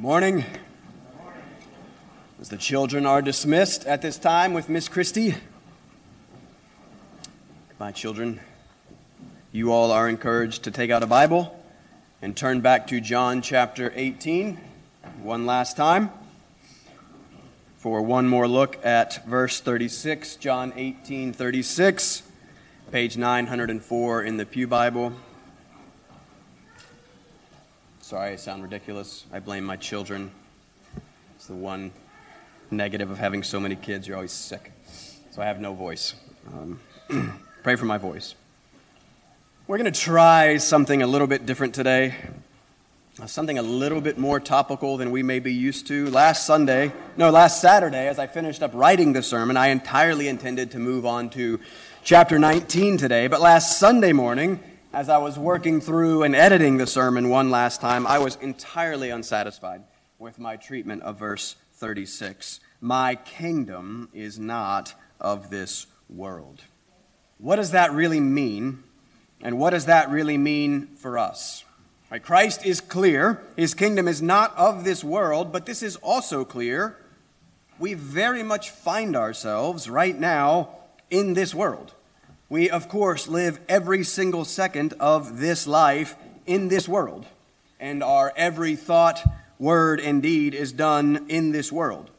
Good morning. As the children are dismissed at this time with Miss Christie, my children, you all are encouraged to take out a Bible and turn back to John chapter 18 one last time for one more look at verse 36, John 18 36, page 904 in the Pew Bible. Sorry, I sound ridiculous. I blame my children. It's the one negative of having so many kids. You're always sick. So I have no voice. Um, pray for my voice. We're going to try something a little bit different today, uh, something a little bit more topical than we may be used to. Last Sunday, no, last Saturday, as I finished up writing the sermon, I entirely intended to move on to chapter 19 today. But last Sunday morning, as I was working through and editing the sermon one last time, I was entirely unsatisfied with my treatment of verse 36. My kingdom is not of this world. What does that really mean? And what does that really mean for us? Christ is clear. His kingdom is not of this world, but this is also clear. We very much find ourselves right now in this world. We, of course, live every single second of this life in this world, and our every thought, word, and deed is done in this world.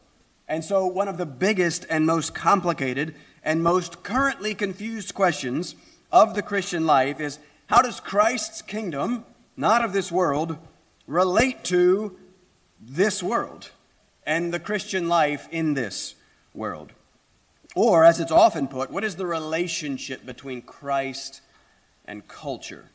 And so, one of the biggest and most complicated and most currently confused questions of the Christian life is how does Christ's kingdom, not of this world, relate to this world and the Christian life in this world? Or, as it's often put, what is the relationship between Christ and culture?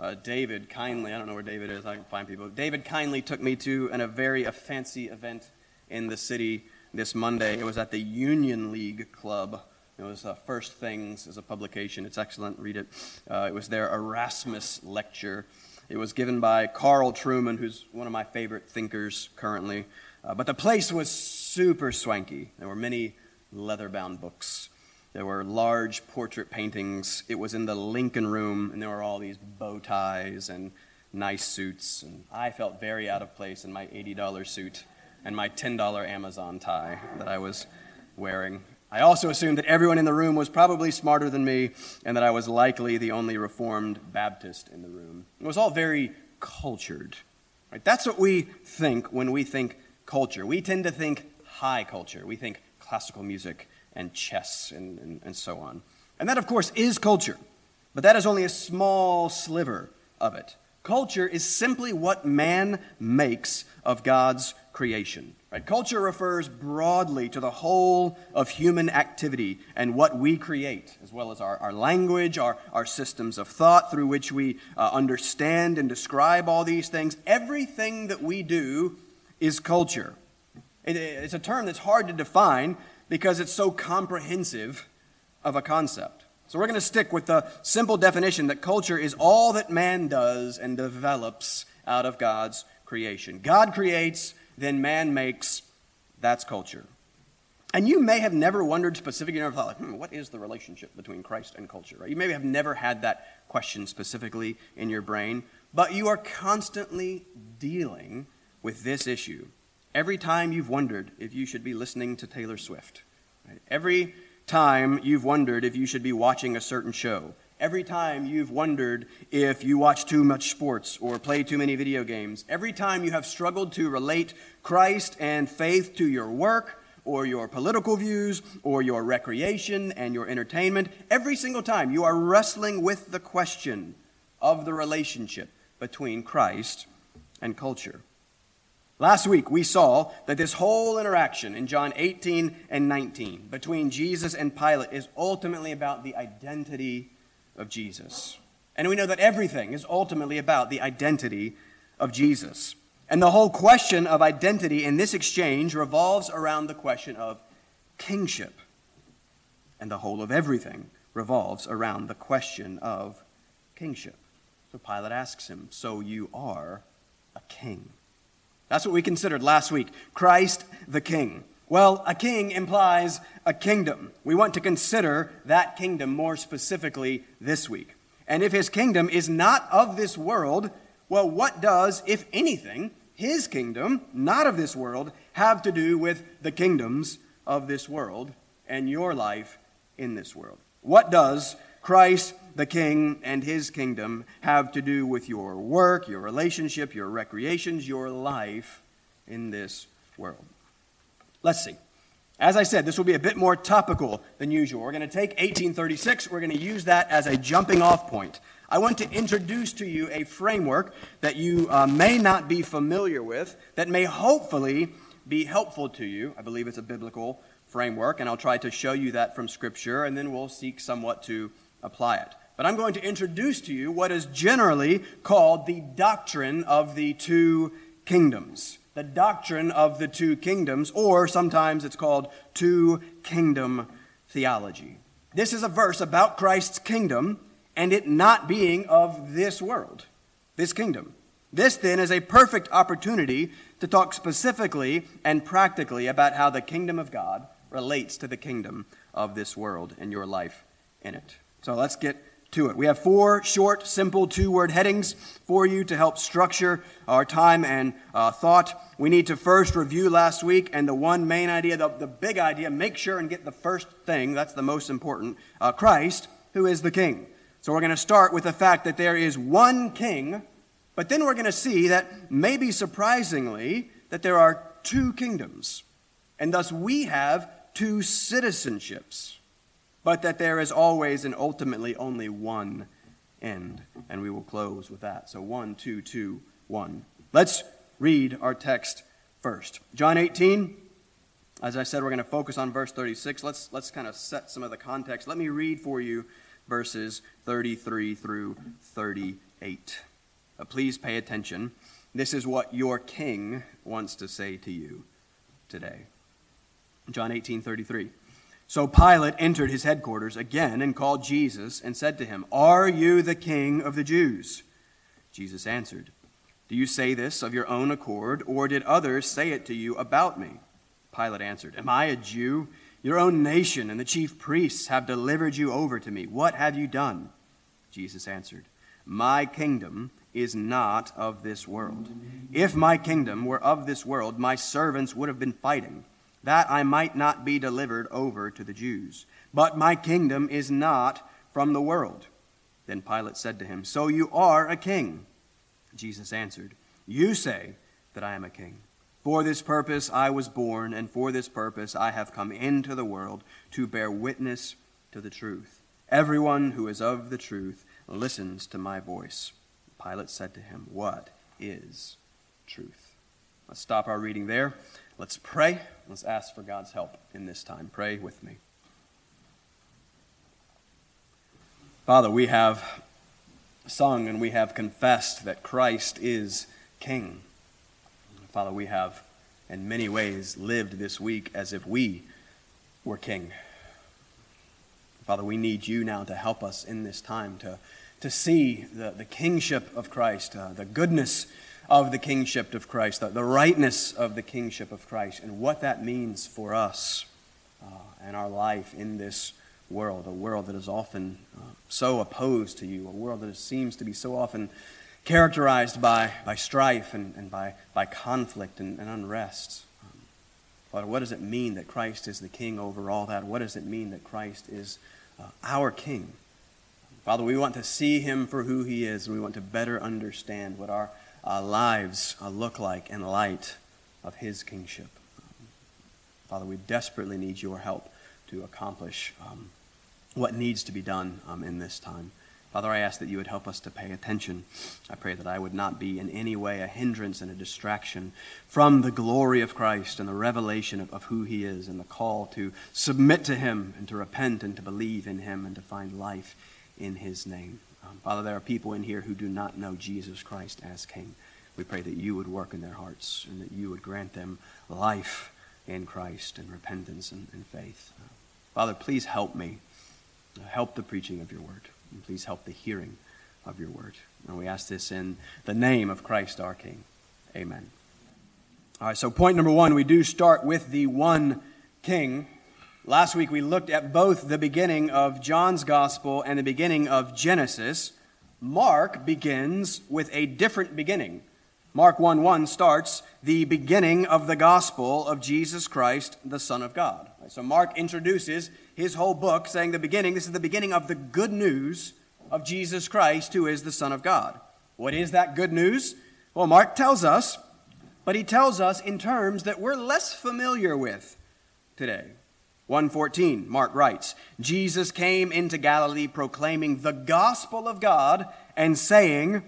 Uh, David kindly, I don't know where David is, I can find people. David kindly took me to an, a very a fancy event in the city this Monday. It was at the Union League Club. It was uh, First Things as a publication. It's excellent. Read it. Uh, it was their Erasmus lecture. It was given by Carl Trueman, who's one of my favorite thinkers currently. Uh, but the place was super swanky. There were many leather bound books. There were large portrait paintings. It was in the Lincoln Room, and there were all these bow ties and nice suits. And I felt very out of place in my $80 suit and my $10 Amazon tie that I was wearing. I also assumed that everyone in the room was probably smarter than me and that I was likely the only Reformed Baptist in the room. It was all very cultured. Right? That's what we think when we think culture. We tend to think high culture. We think classical music and chess and, and, and so on. And that, of course, is culture, but that is only a small sliver of it. Culture is simply what man makes of God's creation. Right? Culture refers broadly to the whole of human activity and what we create, as well as our, our language, our, our systems of thought through which we uh, understand and describe all these things. Everything that we do is culture. It, it's a term that's hard to define because it's so comprehensive of a concept. So we're going to stick with the simple definition that culture is all that man does and develops out of God's creation. God creates, then man makes. That's culture. And you may have never wondered specifically, you never thought, like, hmm, what is the relationship between Christ and culture? Right? You maybe have never had that question specifically in your brain, but you are constantly dealing with this issue. Every time you've wondered if you should be listening to Taylor Swift, right? every time you've wondered if you should be watching a certain show, every time you've wondered if you watch too much sports or play too many video games, every time you have struggled to relate Christ and faith to your work or your political views or your recreation and your entertainment, every single time you are wrestling with the question of the relationship between Christ and culture. Last week, we saw that this whole interaction in John 18 and 19 between Jesus and Pilate is ultimately about the identity of Jesus. And we know that everything is ultimately about the identity of Jesus. And the whole question of identity in this exchange revolves around the question of kingship. And the whole of everything revolves around the question of kingship. So Pilate asks him, So you are a king? That's what we considered last week Christ the King. Well, a king implies a kingdom. We want to consider that kingdom more specifically this week. And if his kingdom is not of this world, well, what does, if anything, his kingdom, not of this world, have to do with the kingdoms of this world and your life in this world? What does Christ the King and his kingdom have to do with your work, your relationship, your recreations, your life in this world? Let's see. As I said, this will be a bit more topical than usual. We're going to take 1836, we're going to use that as a jumping off point. I want to introduce to you a framework that you uh, may not be familiar with, that may hopefully be helpful to you. I believe it's a biblical framework, and I'll try to show you that from Scripture, and then we'll seek somewhat to apply it. But I'm going to introduce to you what is generally called the doctrine of the two kingdoms. The doctrine of the two kingdoms, or sometimes it's called two kingdom theology. This is a verse about Christ's kingdom and it not being of this world, this kingdom. This then is a perfect opportunity to talk specifically and practically about how the kingdom of God relates to the kingdom of this world and your life in it. So let's get to it. We have four short, simple two word headings for you to help structure our time and uh, thought. We need to first review last week and the one main idea, the, the big idea, make sure and get the first thing, that's the most important uh, Christ, who is the King. So we're going to start with the fact that there is one King, but then we're going to see that maybe surprisingly, that there are two kingdoms, and thus we have two citizenships but that there is always and ultimately only one end. And we will close with that. So one, two, two, one. Let's read our text first. John 18. As I said, we're going to focus on verse 36. Let's, let's kind of set some of the context. Let me read for you verses 33 through 38. Uh, please pay attention. This is what your king wants to say to you today. John 18, 33. So Pilate entered his headquarters again and called Jesus and said to him, Are you the king of the Jews? Jesus answered, Do you say this of your own accord, or did others say it to you about me? Pilate answered, Am I a Jew? Your own nation and the chief priests have delivered you over to me. What have you done? Jesus answered, My kingdom is not of this world. If my kingdom were of this world, my servants would have been fighting that I might not be delivered over to the Jews. But my kingdom is not from the world. Then Pilate said to him, So you are a king? Jesus answered, You say that I am a king. For this purpose I was born, and for this purpose I have come into the world to bear witness to the truth. Everyone who is of the truth listens to my voice. Pilate said to him, What is truth? Let's stop our reading there. Let's pray. Let's ask for God's help in this time. Pray with me. Father, we have sung and we have confessed that Christ is King. Father, we have in many ways lived this week as if we were King. Father, we need you now to help us in this time to, to see the, the kingship of Christ, uh, the goodness of the kingship of Christ, the, the rightness of the kingship of Christ, and what that means for us uh, and our life in this world, a world that is often uh, so opposed to you, a world that seems to be so often characterized by, by strife and, and by, by conflict and, and unrest. Um, Father, what does it mean that Christ is the king over all that? What does it mean that Christ is uh, our king? Father, we want to see him for who he is, and we want to better understand what our uh, lives look like in light of His kingship. Father, we desperately need your help to accomplish um, what needs to be done um, in this time. Father, I ask that you would help us to pay attention. I pray that I would not be in any way a hindrance and a distraction from the glory of Christ and the revelation of, of who He is and the call to submit to Him and to repent and to believe in Him and to find life in His name. Um, Father, there are people in here who do not know Jesus Christ as King. We pray that you would work in their hearts and that you would grant them life in Christ and repentance and, and faith. Uh, Father, please help me. Uh, help the preaching of your word. And please help the hearing of your word. And we ask this in the name of Christ our King. Amen. All right, so point number one, we do start with the one King. Last week we looked at both the beginning of John's gospel and the beginning of Genesis. Mark begins with a different beginning. Mark 1 1 starts the beginning of the gospel of Jesus Christ, the Son of God. So Mark introduces his whole book saying the beginning, this is the beginning of the good news of Jesus Christ, who is the Son of God. What is that good news? Well, Mark tells us, but he tells us in terms that we're less familiar with today. 114, Mark writes, Jesus came into Galilee proclaiming the gospel of God and saying,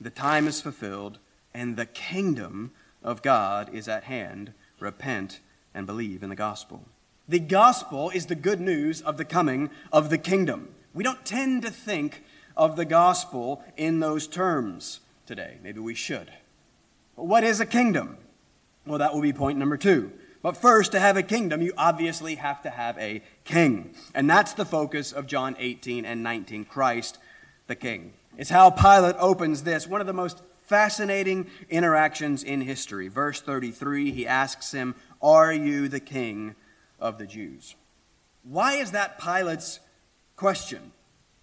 The time is fulfilled and the kingdom of God is at hand. Repent and believe in the gospel. The gospel is the good news of the coming of the kingdom. We don't tend to think of the gospel in those terms today. Maybe we should. But what is a kingdom? Well, that will be point number two. But first, to have a kingdom, you obviously have to have a king. And that's the focus of John 18 and 19 Christ the King. It's how Pilate opens this, one of the most fascinating interactions in history. Verse 33, he asks him, Are you the king of the Jews? Why is that Pilate's question?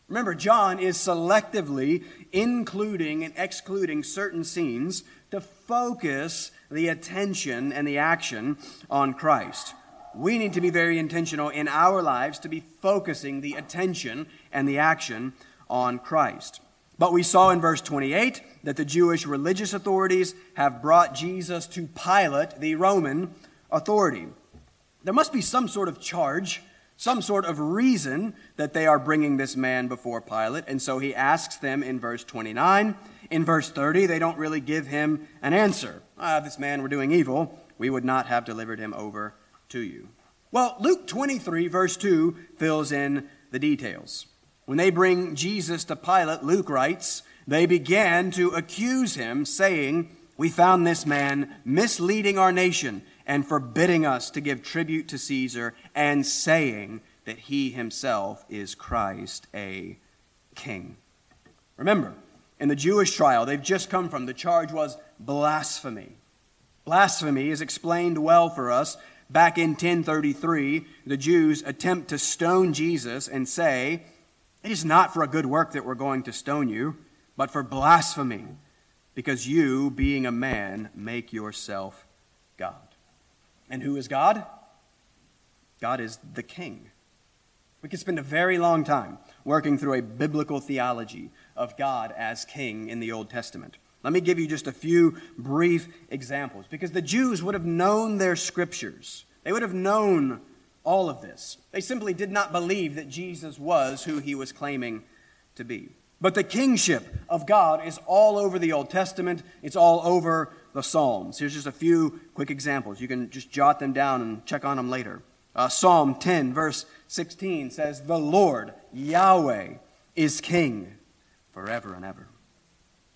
Remember, John is selectively including and excluding certain scenes to focus the attention and the action on Christ. We need to be very intentional in our lives to be focusing the attention and the action on Christ. But we saw in verse 28 that the Jewish religious authorities have brought Jesus to Pilate, the Roman authority. There must be some sort of charge, some sort of reason that they are bringing this man before Pilate. And so he asks them in verse 29. In verse 30, they don't really give him an answer. Ah, if this man were doing evil, we would not have delivered him over to you. Well, Luke 23, verse 2, fills in the details. When they bring Jesus to Pilate, Luke writes, they began to accuse him, saying, We found this man misleading our nation and forbidding us to give tribute to Caesar, and saying that he himself is Christ, a king. Remember, in the Jewish trial they've just come from, the charge was blasphemy. Blasphemy is explained well for us. Back in 1033, the Jews attempt to stone Jesus and say, it is not for a good work that we're going to stone you, but for blasphemy, because you, being a man, make yourself. And who is God? God is the king. We could spend a very long time working through a biblical theology of God as king in the Old Testament. Let me give you just a few brief examples because the Jews would have known their scriptures. They would have known all of this. They simply did not believe that Jesus was who he was claiming to be. But the kingship of God is all over the Old Testament, it's all over the Psalms. Here's just a few quick examples. You can just jot them down and check on them later. Uh, Psalm 10, verse 16 says, The Lord, Yahweh, is king forever and ever.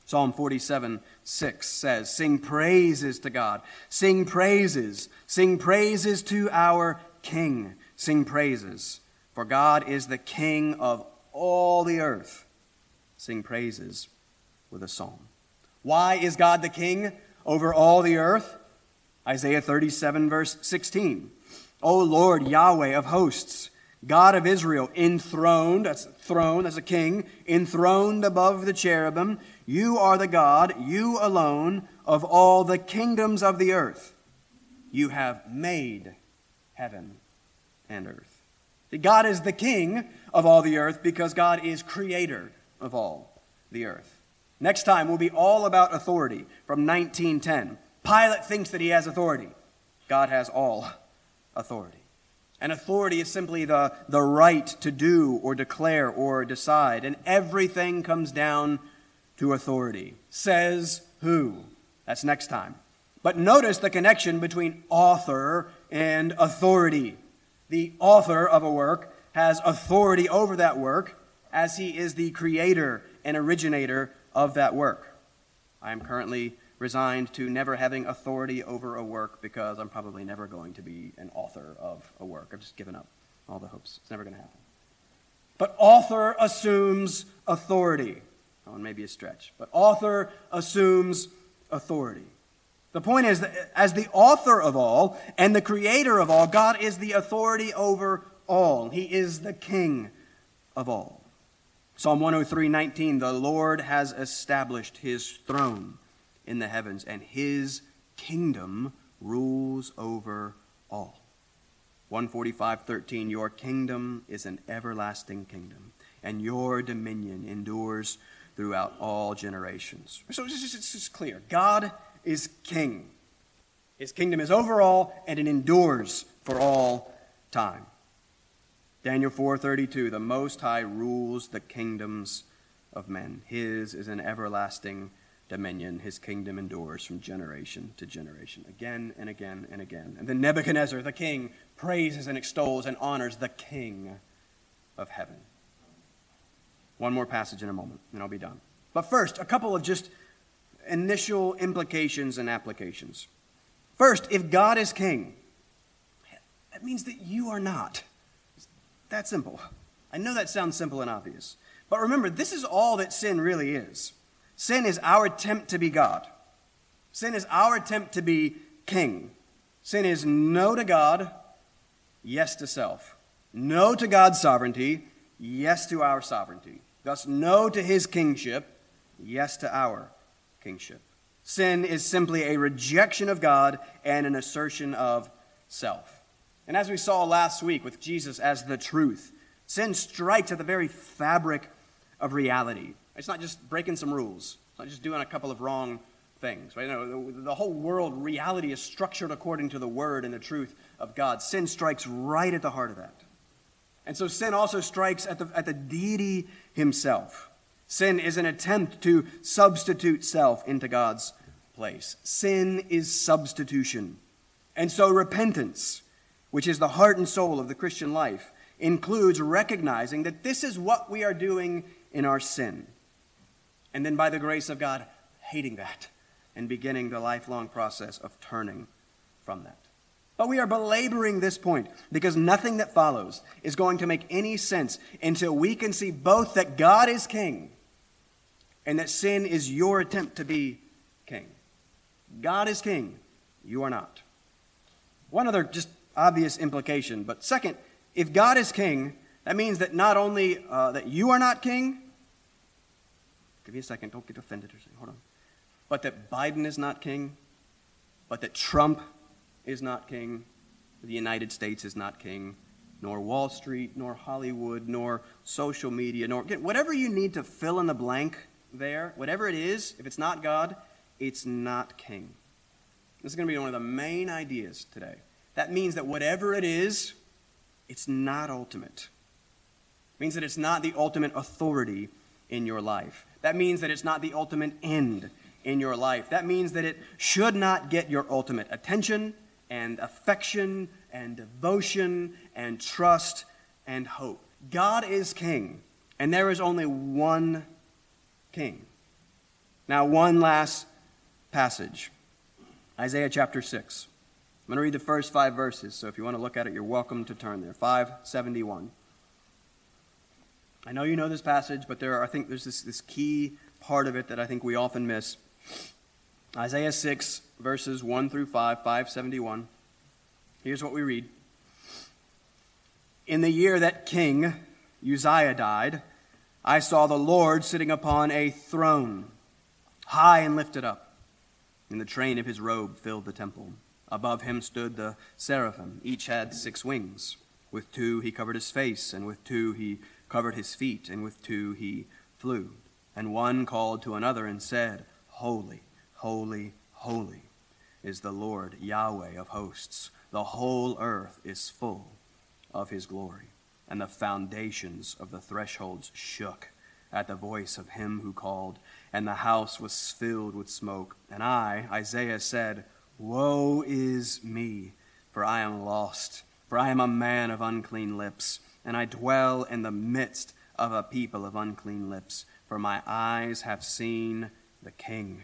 Psalm 47, 6 says, Sing praises to God. Sing praises. Sing praises to our King. Sing praises, for God is the King of all the earth. Sing praises with a psalm. Why is God the King over all the earth? Isaiah 37, verse 16. O Lord Yahweh of hosts, God of Israel, enthroned, that's throne, as a king, enthroned above the cherubim, you are the God, you alone, of all the kingdoms of the earth. You have made heaven and earth. God is the king of all the earth because God is creator of all the earth. Next time will be all about authority from 1910. Pilate thinks that he has authority. God has all authority. And authority is simply the, the right to do or declare or decide. And everything comes down to authority. Says who? That's next time. But notice the connection between author and authority. The author of a work has authority over that work as he is the creator and originator of that work. I am currently resigned to never having authority over a work because I'm probably never going to be an author of a work. I've just given up all the hopes. It's never going to happen. But author assumes authority. That one may be a stretch, but author assumes authority. The point is that as the author of all and the creator of all, God is the authority over all. He is the king of all. Psalm 103 19, the Lord has established his throne. in the heavens, and his kingdom rules over all. 145:13 Your kingdom is an everlasting kingdom, and your dominion endures throughout all generations. So it's just clear. God is king. His kingdom is over all, and it endures for all time. Daniel 4:32 The most high rules the kingdoms of men. His is an everlasting dominion. His kingdom endures from generation to generation, again and again and again. And then Nebuchadnezzar, the king, praises and extols and honors the king of heaven. One more passage in a moment, and I'll be done. But first, a couple of just initial implications and applications. First, if God is king, that means that you are not. That simple. I know that sounds simple and obvious. But remember, this is all that sin really is. Sin is our attempt to be God. Sin is our attempt to be king. Sin is no to God, yes to self. No to God's sovereignty, yes to our sovereignty. Thus, no to his kingship, yes to our kingship. Sin is simply a rejection of God and an assertion of self. And as we saw last week with Jesus as the truth, sin strikes at the very fabric of reality. It's not just breaking some rules, it's not just doing a couple of wrong things. Right? No, the, the whole world, reality is structured according to the word and the truth of God. Sin strikes right at the heart of that. And so sin also strikes at the, at the deity himself. Sin is an attempt to substitute self into God's place. Sin is substitution. And so repentance, which is the heart and soul of the Christian life, includes recognizing that this is what we are doing in our sin. And then, by the grace of God, hating that and beginning the lifelong process of turning from that. But we are belaboring this point because nothing that follows is going to make any sense until we can see both that God is king and that sin is your attempt to be king. God is king, you are not. One other just obvious implication, but second, if God is king, that means that not only uh, that you are not king, give me a second, don't get offended or say, hold on, but that Biden is not king, but that Trump is not king, the United States is not king, nor Wall Street, nor Hollywood, nor social media, nor whatever you need to fill in the blank there, whatever it is, if it's not God, it's not king. This is going to be one of the main ideas today. That means that whatever it is, it's not ultimate. It means that it's not the ultimate authority in your life. That means that it's not the ultimate end in your life. That means that it should not get your ultimate attention and affection and devotion and trust and hope. God is king, and there is only one king. Now, one last passage Isaiah chapter 6. I'm going to read the first five verses, so if you want to look at it, you're welcome to turn there. 571. I know you know this passage, but there are, I think there's this, this key part of it that I think we often miss. Isaiah 6, verses 1 through 5, 571. Here's what we read In the year that King Uzziah died, I saw the Lord sitting upon a throne, high and lifted up, and the train of his robe filled the temple. Above him stood the seraphim. Each had six wings. With two he covered his face, and with two he covered his feet, and with two he flew. And one called to another and said, Holy, holy, holy is the Lord Yahweh of hosts. The whole earth is full of his glory. And the foundations of the thresholds shook at the voice of him who called, and the house was filled with smoke. And I, Isaiah, said, Woe is me, for I am lost, for I am a man of unclean lips, and I dwell in the midst of a people of unclean lips, for my eyes have seen the King,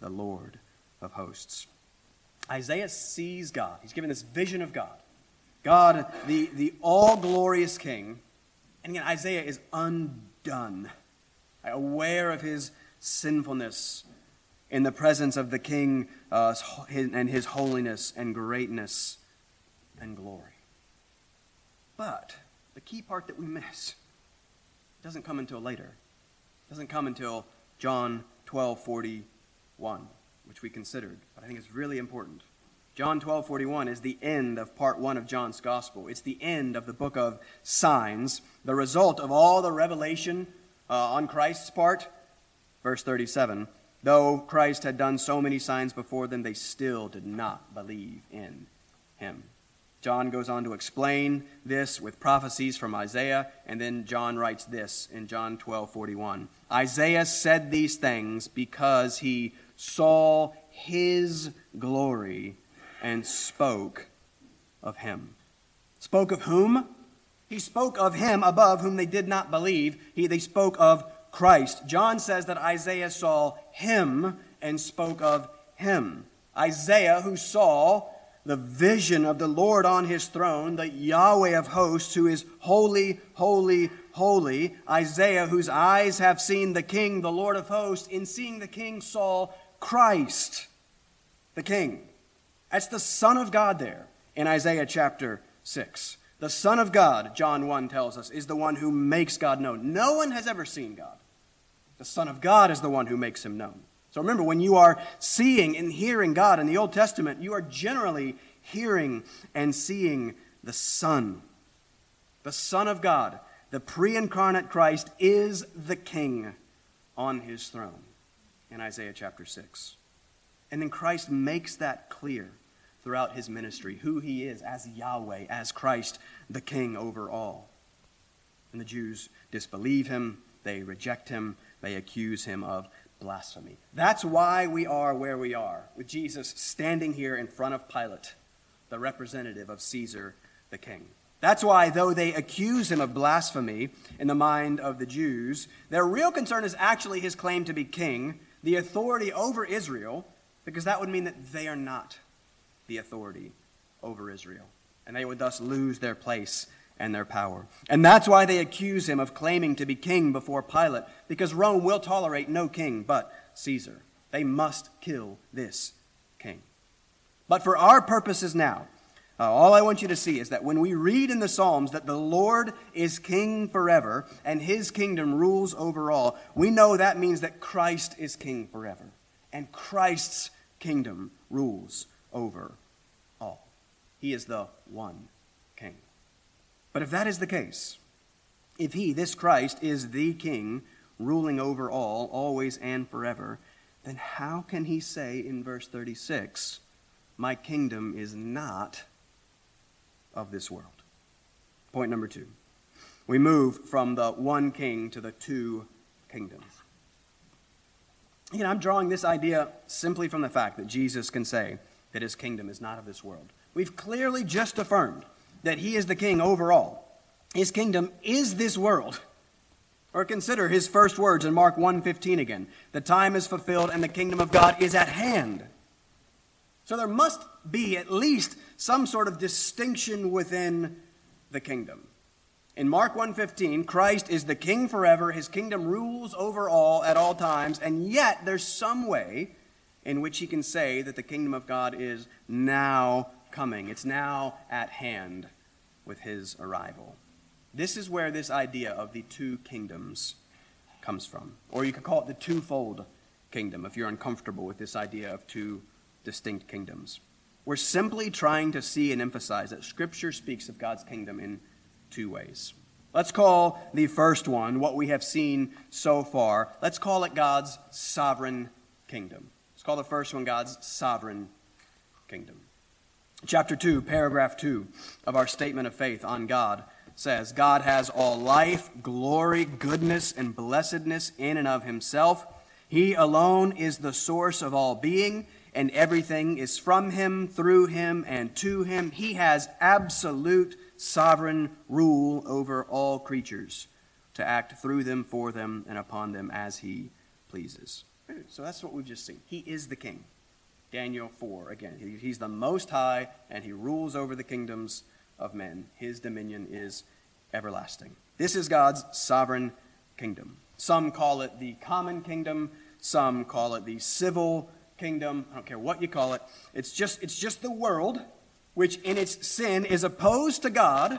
the Lord of hosts. Isaiah sees God. He's given this vision of God. God, the, the all glorious King. And again, Isaiah is undone, aware of his sinfulness in the presence of the King uh, and his holiness and greatness and glory. But the key part that we miss doesn't come until later. It doesn't come until John 12 42. 1, which we considered, but I think it's really important. John 12, 41 is the end of part one of John's gospel. It's the end of the book of signs, the result of all the revelation uh, on Christ's part. Verse 37 Though Christ had done so many signs before them, they still did not believe in him. John goes on to explain this with prophecies from Isaiah, and then John writes this in John 12 41. Isaiah said these things because he saw his glory and spoke of him. Spoke of whom? He spoke of him above whom they did not believe. He, they spoke of Christ. John says that Isaiah saw him and spoke of him. Isaiah, who saw the vision of the Lord on his throne, the Yahweh of hosts, who is holy, holy, holy. Isaiah, whose eyes have seen the King, the Lord of hosts, in seeing the King, saw Christ, the King. That's the Son of God there in Isaiah chapter 6. The Son of God, John 1 tells us, is the one who makes God known. No one has ever seen God. The Son of God is the one who makes him known. So remember, when you are seeing and hearing God in the Old Testament, you are generally hearing and seeing the Son. The Son of God, the pre incarnate Christ, is the King on his throne in Isaiah chapter 6. And then Christ makes that clear throughout his ministry who he is as Yahweh, as Christ, the King over all. And the Jews disbelieve him, they reject him, they accuse him of blasphemy. That's why we are where we are, with Jesus standing here in front of Pilate, the representative of Caesar the king. That's why, though they accuse him of blasphemy in the mind of the Jews, their real concern is actually his claim to be king, the authority over Israel, because that would mean that they are not the authority over Israel. And they would thus lose their place and their power. And that's why they accuse him of claiming to be king before Pilate, because Rome will tolerate no king but Caesar. They must kill this king. But for our purposes now, uh, all I want you to see is that when we read in the Psalms that the Lord is king forever and his kingdom rules over all, we know that means that Christ is king forever and Christ's kingdom rules over all. He is the one. But if that is the case, if he, this Christ, is the king ruling over all, always and forever, then how can he say in verse 36, My kingdom is not of this world? Point number two. We move from the one king to the two kingdoms. Again, I'm drawing this idea simply from the fact that Jesus can say that his kingdom is not of this world. We've clearly just affirmed that he is the king over all. His kingdom is this world. Or consider his first words in Mark 1:15 again. The time is fulfilled and the kingdom of God is at hand. So there must be at least some sort of distinction within the kingdom. In Mark 1:15, Christ is the king forever, his kingdom rules over all at all times, and yet there's some way in which he can say that the kingdom of God is now coming. It's now at hand with his arrival. This is where this idea of the two kingdoms comes from. Or you could call it the twofold kingdom if you're uncomfortable with this idea of two distinct kingdoms. We're simply trying to see and emphasize that Scripture speaks of God's kingdom in two ways. Let's call the first one, what we have seen so far, let's call it God's sovereign kingdom. Let's call the first one God's sovereign kingdom. Chapter 2, paragraph 2 of our statement of faith on God says God has all life, glory, goodness, and blessedness in and of himself. He alone is the source of all being, and everything is from him, through him, and to him. He has absolute sovereign rule over all creatures to act through them, for them, and upon them as he pleases. So that's what we've just seen. He is the king. Daniel 4. Again, he's the most high and he rules over the kingdoms of men. His dominion is everlasting. This is God's sovereign kingdom. Some call it the common kingdom, some call it the civil kingdom. I don't care what you call it. It's just, it's just the world which in its sin is opposed to God,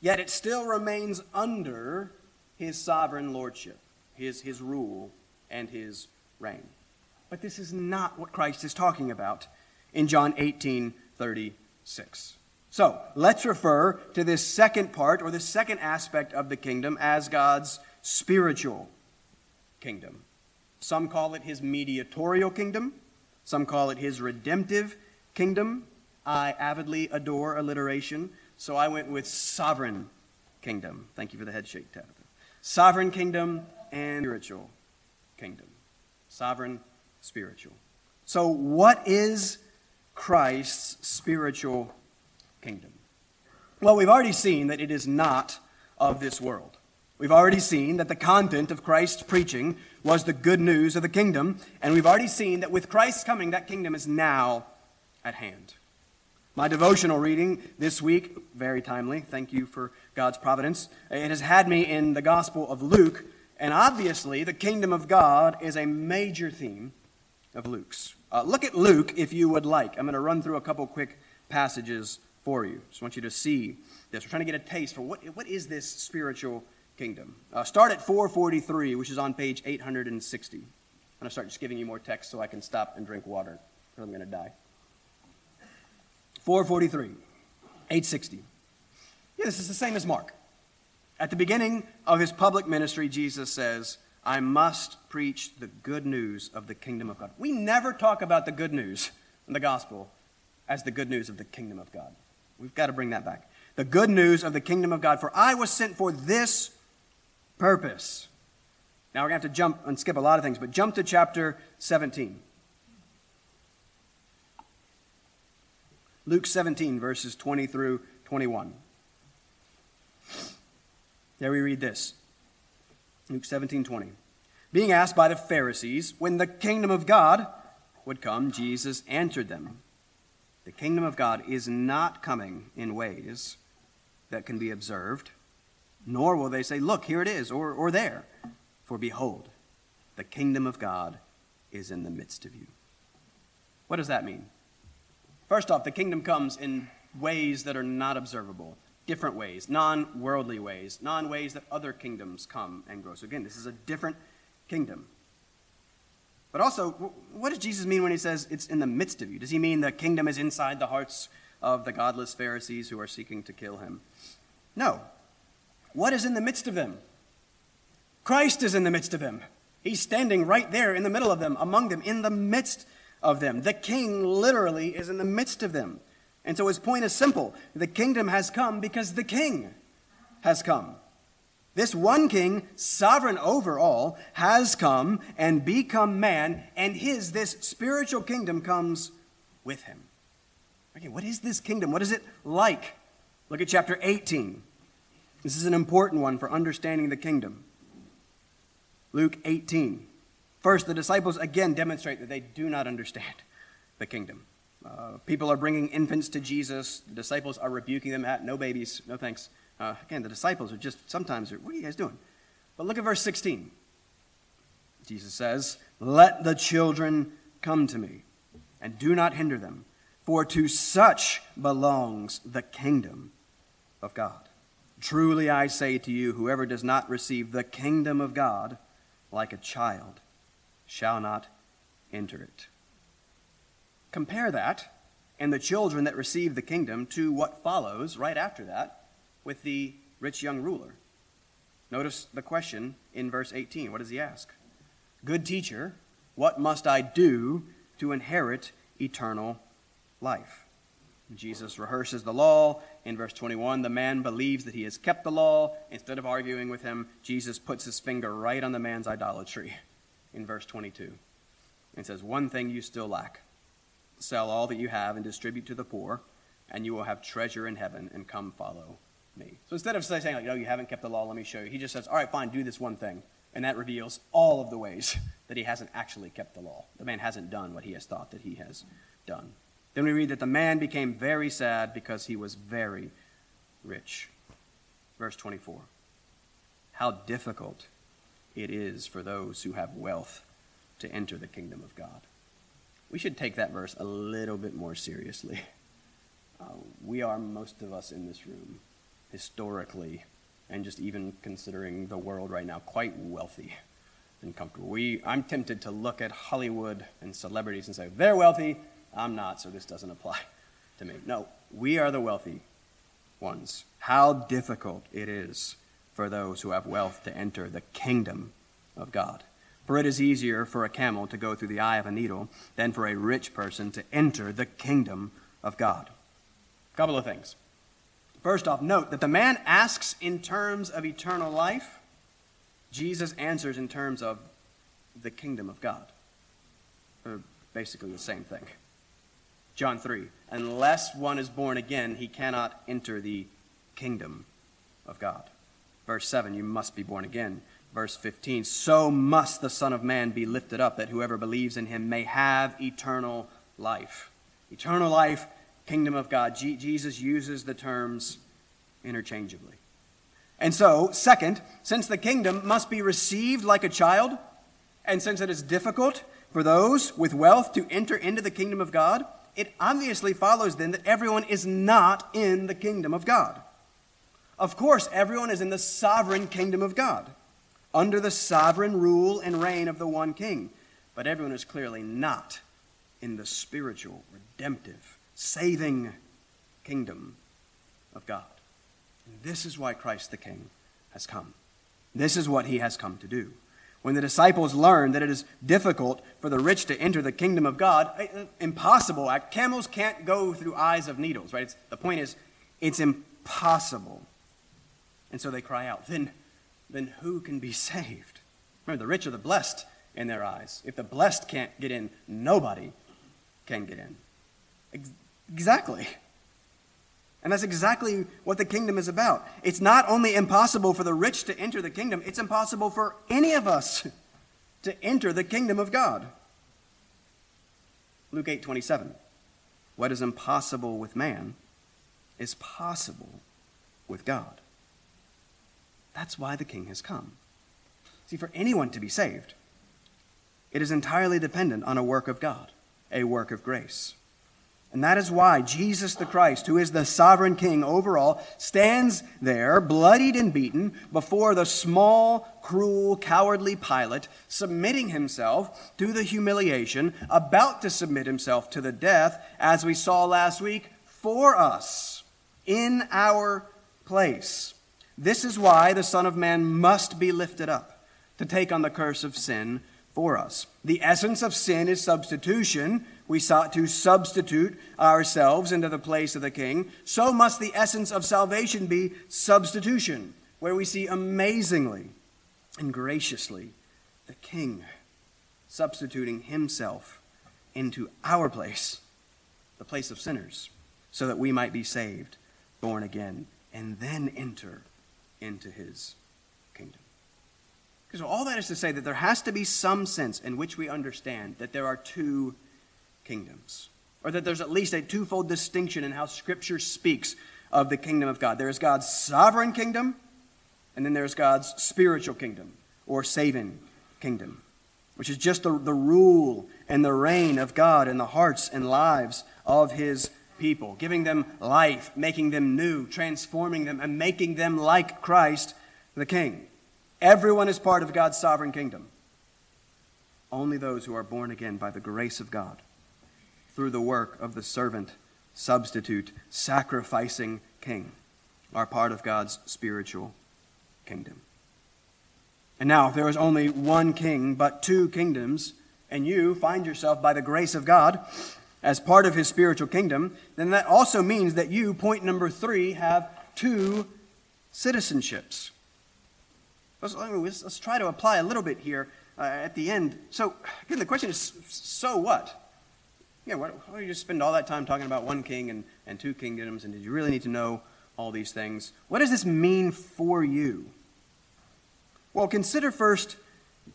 yet it still remains under his sovereign lordship, his, his rule, and his reign. But this is not what Christ is talking about in John 18 36. So let's refer to this second part or the second aspect of the kingdom as God's spiritual kingdom. Some call it his mediatorial kingdom, some call it his redemptive kingdom. I avidly adore alliteration, so I went with sovereign kingdom. Thank you for the head shake, Tabitha. Sovereign kingdom and spiritual kingdom. Sovereign, spiritual. So, what is Christ's spiritual kingdom? Well, we've already seen that it is not of this world. We've already seen that the content of Christ's preaching was the good news of the kingdom, and we've already seen that with Christ's coming, that kingdom is now at hand. My devotional reading this week, very timely, thank you for God's providence, it has had me in the Gospel of Luke, and obviously the kingdom of God is a major theme of Luke's. Uh, look at Luke if you would like. I'm going to run through a couple quick passages for you. Just want you to see this. We're trying to get a taste for what, what is this spiritual kingdom. Uh, start at 443, which is on page 860. I'm going to start just giving you more text so I can stop and drink water, or I'm going to die. 443, 860. Yeah, this is the same as Mark. At the beginning of his public ministry, Jesus says, I must preach the good news of the kingdom of God. We never talk about the good news in the gospel as the good news of the kingdom of God. We've got to bring that back. The good news of the kingdom of God. For I was sent for this purpose. Now we're going to have to jump and skip a lot of things, but jump to chapter 17. Luke 17, verses 20 through 21. There we read this Luke 17, 20. Being asked by the Pharisees when the kingdom of God would come, Jesus answered them The kingdom of God is not coming in ways that can be observed nor will they say, Look, here it is, or, or there. For behold, the kingdom of God is in the midst of you. What does that mean? First off, the kingdom comes in ways that are not observable, different ways, non worldly ways, non ways that other kingdoms come and grow. So, again, this is a different kingdom. But also, what does Jesus mean when he says it's in the midst of you? Does he mean the kingdom is inside the hearts of the godless Pharisees who are seeking to kill him? No. What is in the midst of them? Christ is in the midst of them. He's standing right there in the middle of them, among them, in the midst of them. The king literally is in the midst of them. And so his point is simple the kingdom has come because the king has come. This one king, sovereign over all, has come and become man, and his, this spiritual kingdom, comes with him. Okay, what is this kingdom? What is it like? Look at chapter 18. This is an important one for understanding the kingdom. Luke 18. First, the disciples again demonstrate that they do not understand the kingdom. Uh, people are bringing infants to Jesus. The disciples are rebuking them at no babies, no thanks. Uh, again, the disciples are just sometimes, what are you guys doing? But look at verse 16. Jesus says, Let the children come to me, and do not hinder them, for to such belongs the kingdom of God. Truly I say to you, whoever does not receive the kingdom of God like a child shall not enter it. Compare that and the children that receive the kingdom to what follows right after that with the rich young ruler. Notice the question in verse 18. What does he ask? Good teacher, what must I do to inherit eternal life? Jesus rehearses the law. In verse 21, the man believes that he has kept the law. Instead of arguing with him, Jesus puts his finger right on the man's idolatry in verse 22 and says, One thing you still lack sell all that you have and distribute to the poor, and you will have treasure in heaven, and come follow me. So instead of saying, like, no, you haven't kept the law, let me show you, he just says, All right, fine, do this one thing. And that reveals all of the ways that he hasn't actually kept the law. The man hasn't done what he has thought that he has done. Then we read that the man became very sad because he was very rich. Verse 24. How difficult it is for those who have wealth to enter the kingdom of God. We should take that verse a little bit more seriously. Uh, we are, most of us in this room, historically, and just even considering the world right now, quite wealthy. and comfortable. We, I'm tempted to look at Hollywood and celebrities and say, they're wealthy, I'm not, so this doesn't apply to me. No, we are the wealthy ones. How difficult it is for those who have wealth to enter the kingdom of God. For it is easier for a camel to go through the eye of a needle than for a rich person to enter the kingdom of God. A couple of things. First off, note that the man asks in terms of eternal life, Jesus answers in terms of the kingdom of God. They're basically the same thing. John 3 Unless one is born again, he cannot enter the kingdom of God. Verse 7 You must be born again. Verse 15 So must the Son of Man be lifted up, that whoever believes in him may have eternal life. Eternal life, kingdom of God. Jesus uses the terms interchangeably. And so, second, since the kingdom must be received like a child, and since it is difficult for those with wealth to enter into the kingdom of God, it obviously follows then that everyone is not in the kingdom of God. Of course, everyone is in the sovereign kingdom of God under the sovereign rule and reign of the one king. But everyone is clearly not in the spiritual, redemptive, saving kingdom of God. And this is why Christ the King has come. This is what he has come to do. When the disciples learn that it is difficult for the rich to enter the kingdom of God, eh, impossible. Camels can't go through eyes of needles, right? It's, the point is, it's impossible. And so they cry out, then then who can be saved? Remember, the rich are the blessed in their eyes. If the blessed can't get in, nobody can get in. Ex- exactly. And that's exactly what the kingdom is about. It's not only impossible for the rich to enter the kingdom, it's impossible for any of us to enter the kingdom of God. Luke 8 27. What is impossible with man is possible with God. That's why the king has come. See, for anyone to be saved, it is entirely dependent on a work of God, a work of grace. And that is why Jesus the Christ, who is the sovereign king over all, stands there, bloodied and beaten, before the small, cruel, cowardly Pilate, submitting himself to the humiliation, about to submit himself to the death, as we saw last week, for us, in our place. This is why the Son of Man must be lifted up to take on the curse of sin for us. The essence of sin is substitution. We sought to substitute ourselves into the place of the King. So must the essence of salvation be substitution, where we see amazingly and graciously the King substituting himself into our place, the place of sinners, so that we might be saved, born again, and then enter into his kingdom. Because all that is to say that there has to be some sense in which we understand that there are two kingdoms, or that there's at least a twofold distinction in how Scripture speaks of the kingdom of God. There is God's sovereign kingdom, and then there's God's spiritual kingdom, or saving kingdom, which is just the, the rule and the reign of God in the hearts and lives of his people, giving them life, making them new, transforming them, and making them like Christ the King. Everyone is part of God's sovereign kingdom. Only those who are born again by the grace of God, through the work of the servant, substitute, sacrificing King, are part of God's spiritual kingdom. And now, if there is only one king, but two kingdoms, and you find yourself by the grace of God as part of his spiritual kingdom, then that also means that you, point number three, have two citizenships. Let's, let's try to apply a little bit here uh, at the end. So, again, the question is so what? Yeah, why, why don't you just spend all that time talking about one king and, and two kingdoms, and did you really need to know all these things? What does this mean for you? Well, consider first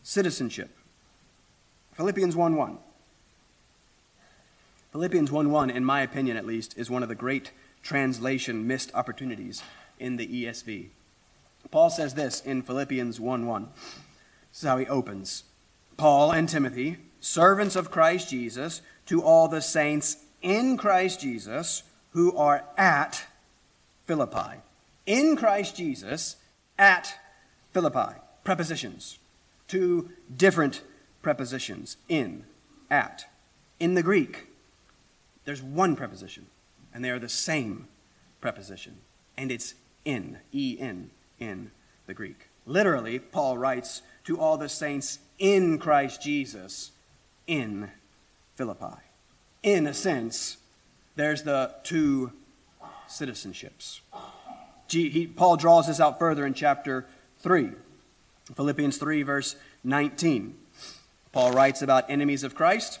citizenship. Philippians 1 1. Philippians 1:1, in my opinion at least, is one of the great translation missed opportunities in the ESV. Paul says this in Philippians 1:1. This is how he opens. Paul and Timothy, servants of Christ Jesus, to all the saints in Christ Jesus who are at Philippi. In Christ Jesus at Philippi. Prepositions two different prepositions in, at. In the Greek, there's one preposition, and they are the same preposition, and it's in, E N, in the Greek. Literally, Paul writes to all the saints in Christ Jesus in Philippi. In a sense, there's the two citizenships. Paul draws this out further in chapter 3, Philippians 3, verse 19. Paul writes about enemies of Christ.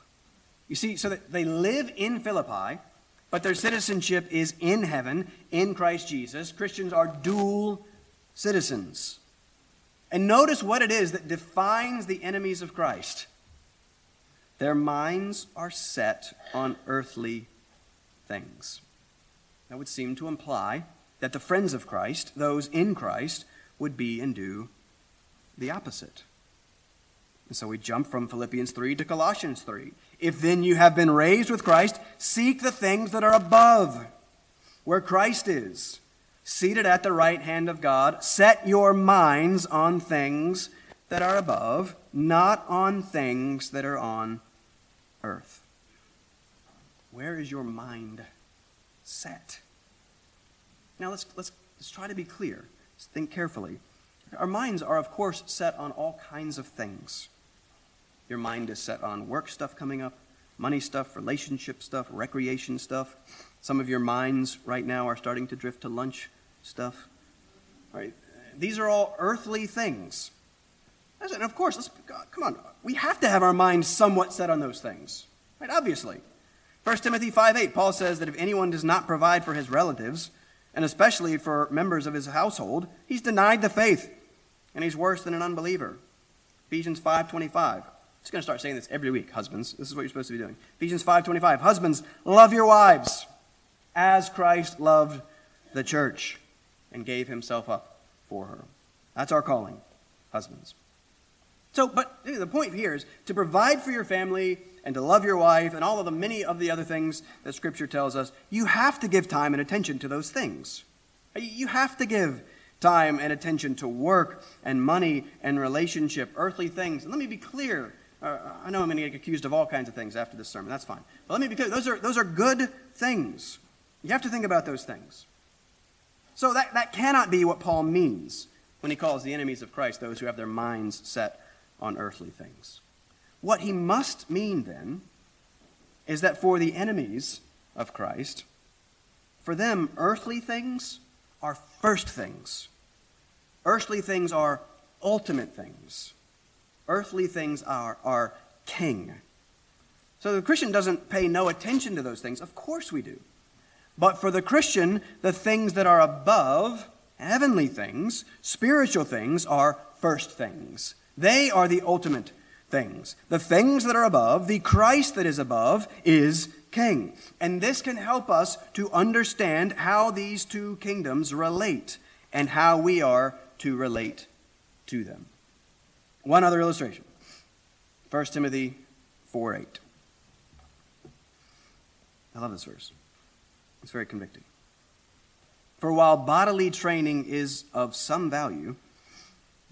You see, so that they live in Philippi, but their citizenship is in heaven, in Christ Jesus. Christians are dual citizens. And notice what it is that defines the enemies of Christ. Their minds are set on earthly things. That would seem to imply that the friends of Christ, those in Christ, would be and do the opposite. And so we jump from Philippians 3 to Colossians 3. If then you have been raised with Christ, seek the things that are above, where Christ is, seated at the right hand of God. Set your minds on things that are above, not on things that are on earth. Where is your mind set? Now let's, let's, let's try to be clear. Let's think carefully. Our minds are, of course, set on all kinds of things. Your mind is set on work stuff coming up, money stuff, relationship stuff, recreation stuff. Some of your minds right now are starting to drift to lunch stuff. Right? These are all earthly things. And of course, let's, come on, we have to have our minds somewhat set on those things. Right? Obviously. 1 Timothy 5 8, Paul says that if anyone does not provide for his relatives, and especially for members of his household, he's denied the faith, and he's worse than an unbeliever. Ephesians 5:25. I'm just going to start saying this every week, husbands. This is what you're supposed to be doing. Ephesians 5:25. Husbands, love your wives as Christ loved the church and gave himself up for her. That's our calling, husbands. So, but the point here is to provide for your family and to love your wife and all of the many of the other things that Scripture tells us, you have to give time and attention to those things. You have to give time and attention to work and money and relationship, earthly things. And let me be clear. Uh, I know I'm going to get accused of all kinds of things after this sermon. That's fine. But let me be clear. Those are, those are good things. You have to think about those things. So that, that cannot be what Paul means when he calls the enemies of Christ those who have their minds set on earthly things. What he must mean then is that for the enemies of Christ, for them, earthly things are first things. Earthly things are ultimate things. Earthly things are, are king. So the Christian doesn't pay no attention to those things. Of course we do. But for the Christian, the things that are above, heavenly things, spiritual things, are first things. They are the ultimate things. The things that are above, the Christ that is above, is king. And this can help us to understand how these two kingdoms relate and how we are to relate to them. One other illustration 1 Timothy 4 8. I love this verse, it's very convicting. For while bodily training is of some value,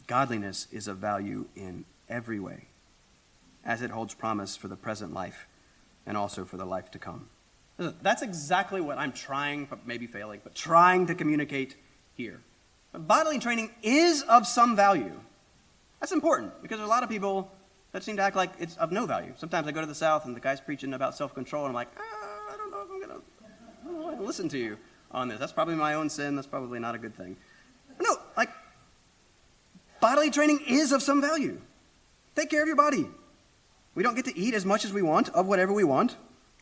godliness is of value in every way as it holds promise for the present life and also for the life to come. That's exactly what I'm trying, but maybe failing, but trying to communicate here. Bodily training is of some value. That's important because there's a lot of people that seem to act like it's of no value. Sometimes I go to the South and the guy's preaching about self control, and I'm like, ah, I don't know if I'm going to listen to you on this. That's probably my own sin. That's probably not a good thing. no, like, bodily training is of some value. Take care of your body. We don't get to eat as much as we want of whatever we want.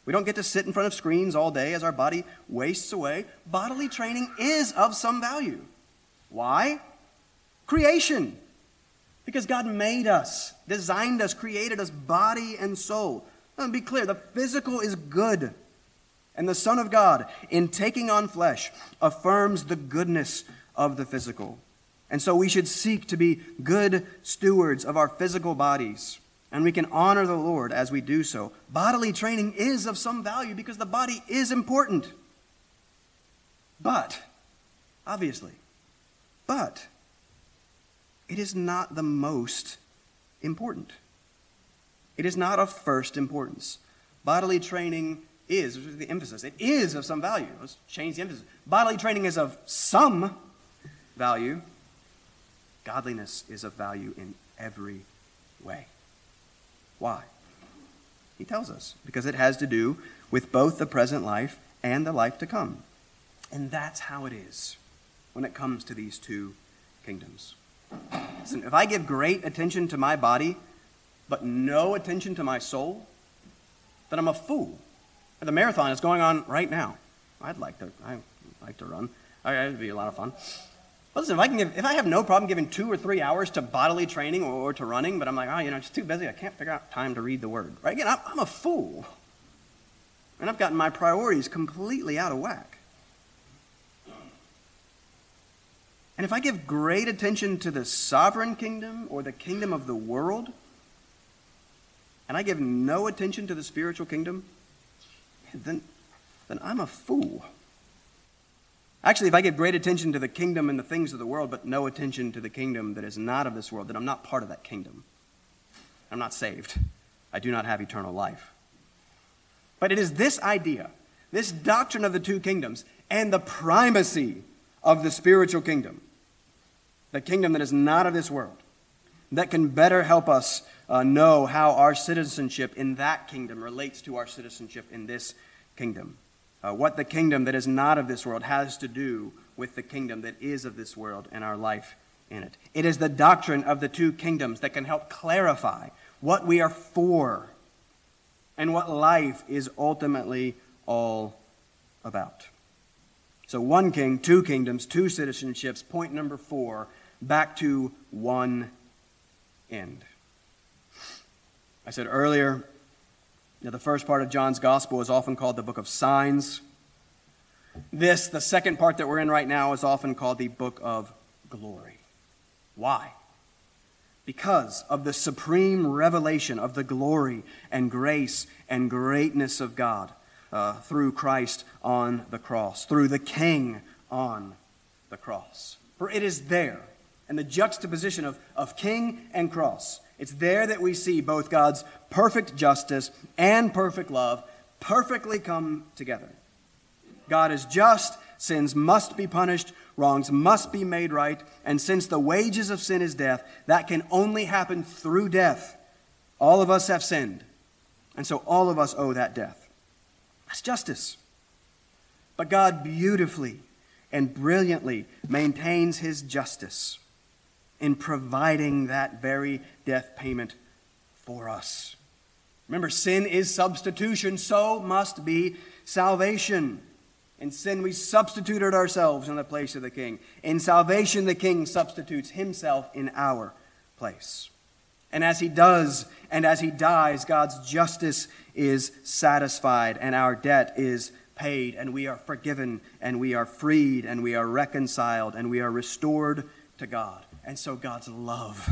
We don't get to sit in front of screens all day as our body wastes away. Bodily training is of some value. Why? Creation. Because God made us, designed us, created us body and soul. Let me be clear the physical is good. And the Son of God, in taking on flesh, affirms the goodness of the physical. And so we should seek to be good stewards of our physical bodies. And we can honor the Lord as we do so. Bodily training is of some value because the body is important. But, obviously, but it is not the most important. It is not of first importance. Bodily training is, the emphasis, it is of some value. Let's change the emphasis. Bodily training is of some value. Godliness is of value in every way. Why? He tells us. Because it has to do with both the present life and the life to come. And that's how it is when it comes to these two kingdoms. Listen, if I give great attention to my body, but no attention to my soul, then I'm a fool. The marathon is going on right now. I'd like to, I'd like to run. It'd be a lot of fun. But listen, if I, can give, if I have no problem giving two or three hours to bodily training or, or to running, but I'm like, oh, you know, just too busy. I can't figure out time to read the word. Right? Again, I'm, I'm a fool. And I've gotten my priorities completely out of whack. And if I give great attention to the sovereign kingdom or the kingdom of the world, and I give no attention to the spiritual kingdom, then, then I'm a fool. Actually, if I give great attention to the kingdom and the things of the world, but no attention to the kingdom that is not of this world, then I'm not part of that kingdom. I'm not saved. I do not have eternal life. But it is this idea, this doctrine of the two kingdoms, and the primacy of the spiritual kingdom the kingdom that is not of this world, that can better help us uh, know how our citizenship in that kingdom relates to our citizenship in this kingdom. Uh, what the kingdom that is not of this world has to do with the kingdom that is of this world and our life in it. It is the doctrine of the two kingdoms that can help clarify what we are for and what life is ultimately all about. So, one king, two kingdoms, two citizenships. Point number four back to one end. I said earlier that the first part of John's gospel is often called the book of signs. This, the second part that we're in right now, is often called the book of glory. Why? Because of the supreme revelation of the glory and grace and greatness of God uh, through Christ on the cross, through the King on the cross. For it is there and the juxtaposition of, of king and cross. It's there that we see both God's perfect justice and perfect love perfectly come together. God is just, sins must be punished, wrongs must be made right, and since the wages of sin is death, that can only happen through death. All of us have sinned, and so all of us owe that death. That's justice. But God beautifully and brilliantly maintains his justice in providing that very death payment for us. Remember, sin is substitution, so must be salvation. In sin, we substituted ourselves in the place of the king. In salvation, the king substitutes himself in our place. And as he does, and as he dies, God's justice is satisfied, and our debt is paid, and we are forgiven, and we are freed, and we are reconciled, and we are restored to God. And so God's love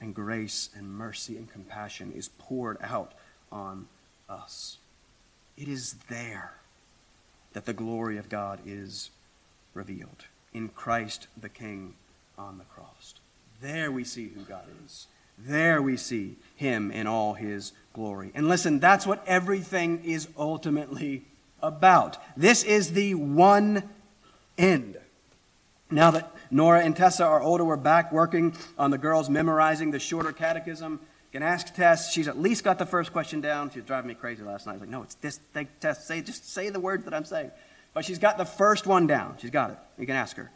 and grace and mercy and compassion is poured out on us. It is there that the glory of God is revealed in Christ the King on the cross. There we see who God is. There we see him in all his glory. And listen, that's what everything is ultimately about. This is the one end. Now that Nora and Tessa are older. We're back working on the girls memorizing the shorter catechism. Can ask Tess. She's at least got the first question down. She was driving me crazy last night. I was like, no, it's this. They, Tess, say, just say the words that I'm saying. But she's got the first one down. She's got it. You can ask her.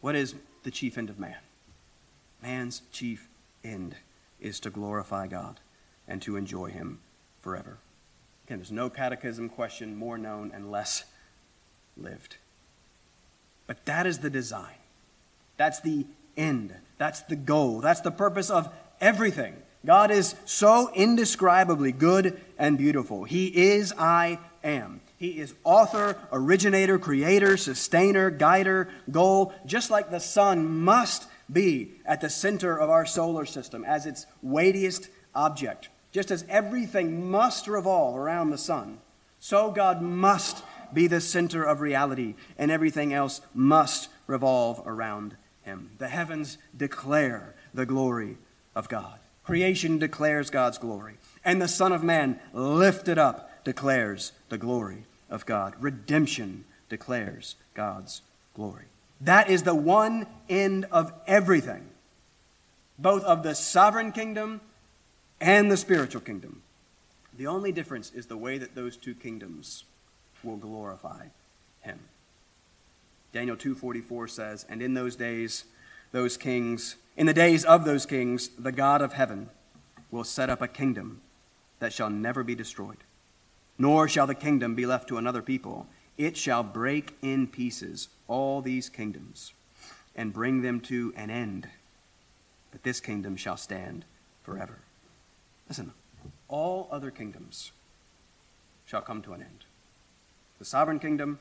What is the chief end of man? Man's chief end is to glorify God and to enjoy Him forever. Again, there's no catechism question more known and less lived. But that is the design. That's the end. That's the goal. That's the purpose of everything. God is so indescribably good and beautiful. He is I am. He is author, originator, creator, sustainer, guider, goal, just like the sun must be at the center of our solar system as its weightiest object. Just as everything must revolve around the sun, so God must be the center of reality, and everything else must revolve around him. The heavens declare the glory of God. Creation declares God's glory, and the Son of Man, lifted up, declares the glory of God. Redemption declares God's glory. That is the one end of everything, both of the sovereign kingdom and the spiritual kingdom. The only difference is the way that those two kingdoms will glorify him. Daniel 2:44 says, "And in those days those kings, in the days of those kings, the God of heaven will set up a kingdom that shall never be destroyed, nor shall the kingdom be left to another people. It shall break in pieces all these kingdoms and bring them to an end. But this kingdom shall stand forever." Listen, all other kingdoms shall come to an end. The sovereign kingdom,